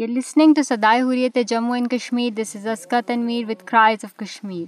یہ لسننگ تو صدائے ہوئی ہے Jammu and Kashmir this is اسکا Tanveer with cries of Kashmir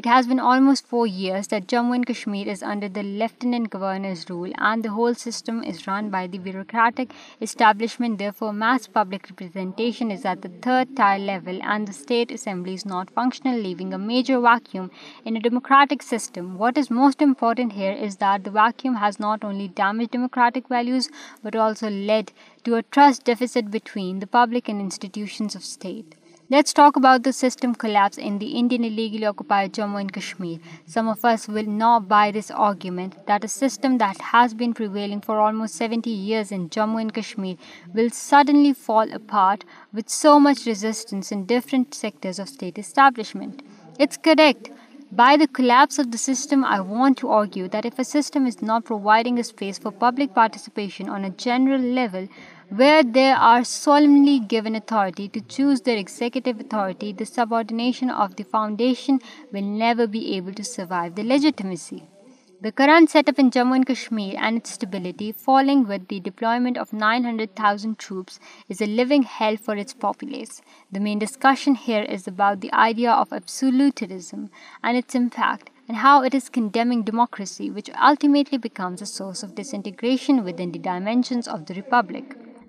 It has been almost 4 years that Jammu and Kashmir is under the Lieutenant Governor's rule, and the whole system is run by the bureaucratic establishment. Therefore, mass public representation is at the third-tier level, and the state assembly is not functional, leaving a major vacuum in a democratic system. What is most important here is that the vacuum has not only damaged democratic values but also led to a trust deficit between the public and institutions of state. Let's talk about the system collapse in the Indian illegally occupied Jammu and Kashmir. Some of us will not buy this argument that a system that has been prevailing for almost 70 years in Jammu and Kashmir will suddenly fall apart with so much resistance in different sectors of state establishment. It's correct. By the collapse of the system, I want to argue that if a system is not providing a space for public participation on a general level, where they are solemnly given authority to choose their executive authority, the subordination of the foundation will never be able to survive the legitimacy. The current setup in Jammu and Kashmir and its stability, falling with the deployment of 900,000 troops, is a living hell for its populace. The main discussion here is about the idea of absolutism and its impact, and how it is condemning democracy, which ultimately becomes a source of disintegration within the dimensions of the republic.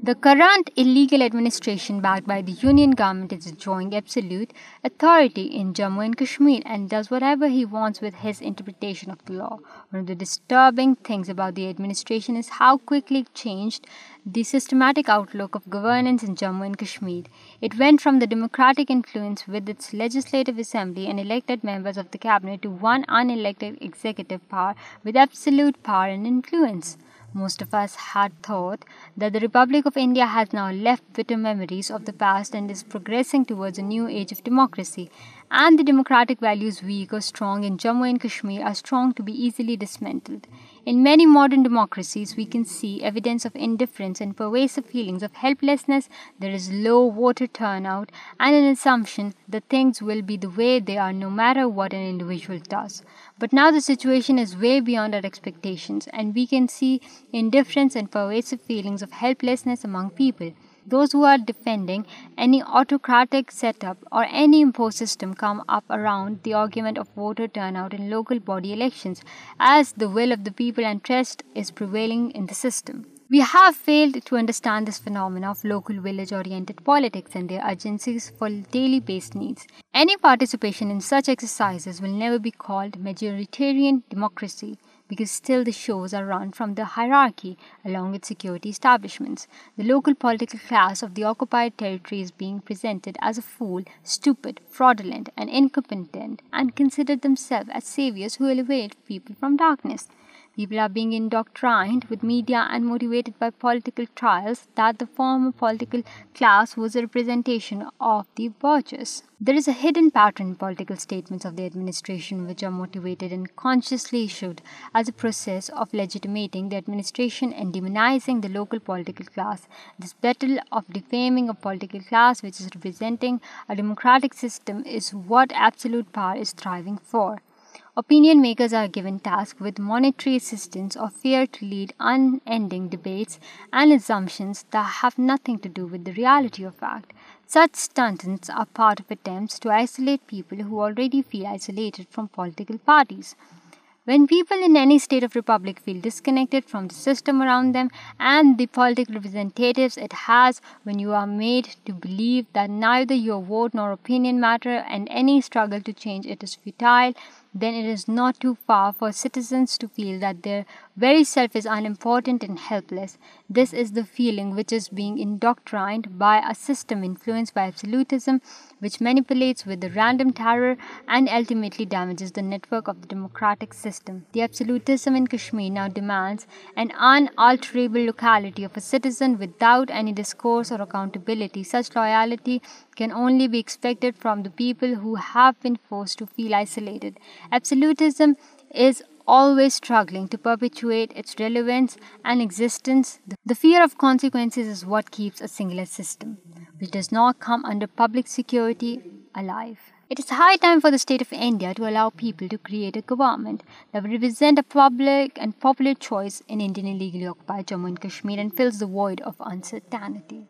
The current illegal administration backed by the Union government is enjoying absolute authority in Jammu and Kashmir and does whatever he wants with his interpretation of the law. One of the disturbing things about the administration is how quickly it changed the systematic outlook of governance in Jammu and Kashmir. It went from the democratic influence with its legislative assembly and elected members of the cabinet to one unelected executive power with absolute power and influence. Most of us had thought that the Republic of India has now left bitter memories of the past and is progressing towards a new age of democracy, and the democratic values weak or strong in Jammu and Kashmir are strong to be easily dismantled. In many modern democracies, we can see evidence of indifference and pervasive feelings of helplessness. There is low voter turnout and an assumption that things will be the way they are no matter what an individual does. But now the situation is way beyond our expectations, and we can see indifference and pervasive feelings of helplessness among people. Those ووپی set up or because still the shows are run from the hierarchy along with security establishments. The local political class of the occupied territory is being presented as a fool, stupid, fraudulent and incompetent, and consider themselves as saviors who elevate people from darkness. یا and motivated by political trials that form of politicization of the watches there is a hidden pattern political statements admins which are motivated and consciously should as process of لڈمنسٹریشنائزنگ the local political bureaucratic system is what ایبس driving for Opinion makers are given tasks with monetary assistance or fear to lead unending debates and assumptions that have nothing to do with the reality or fact. Such stunts are part of attempts to isolate people who already feel isolated from political parties. When people in any state of republic feel disconnected from the system around them and the political representatives it has, when you are made to believe that neither your vote nor opinion matter and any struggle to change it is futile, then it is not too far for citizens to feel that their very self is unimportant and helpless. This is the feeling which is being indoctrined by a system influenced by absolutism, which manipulates with a random terror and ultimately damages the network of the democratic system. The absolutism in Kashmir now demands an unalterable locality of a citizen without any discourse or accountability. Such loyalty can only be expected from the people who have been forced to feel isolated Absolutism is always struggling to perpetuate its relevance and existence. The fear of consequences is what keeps a singular system, which does not come under public security, alive. It is high time for the state of India to allow people to create a government that will represent a public and popular choice in Indian illegally occupied Jammu and Kashmir and fills the void of uncertainty.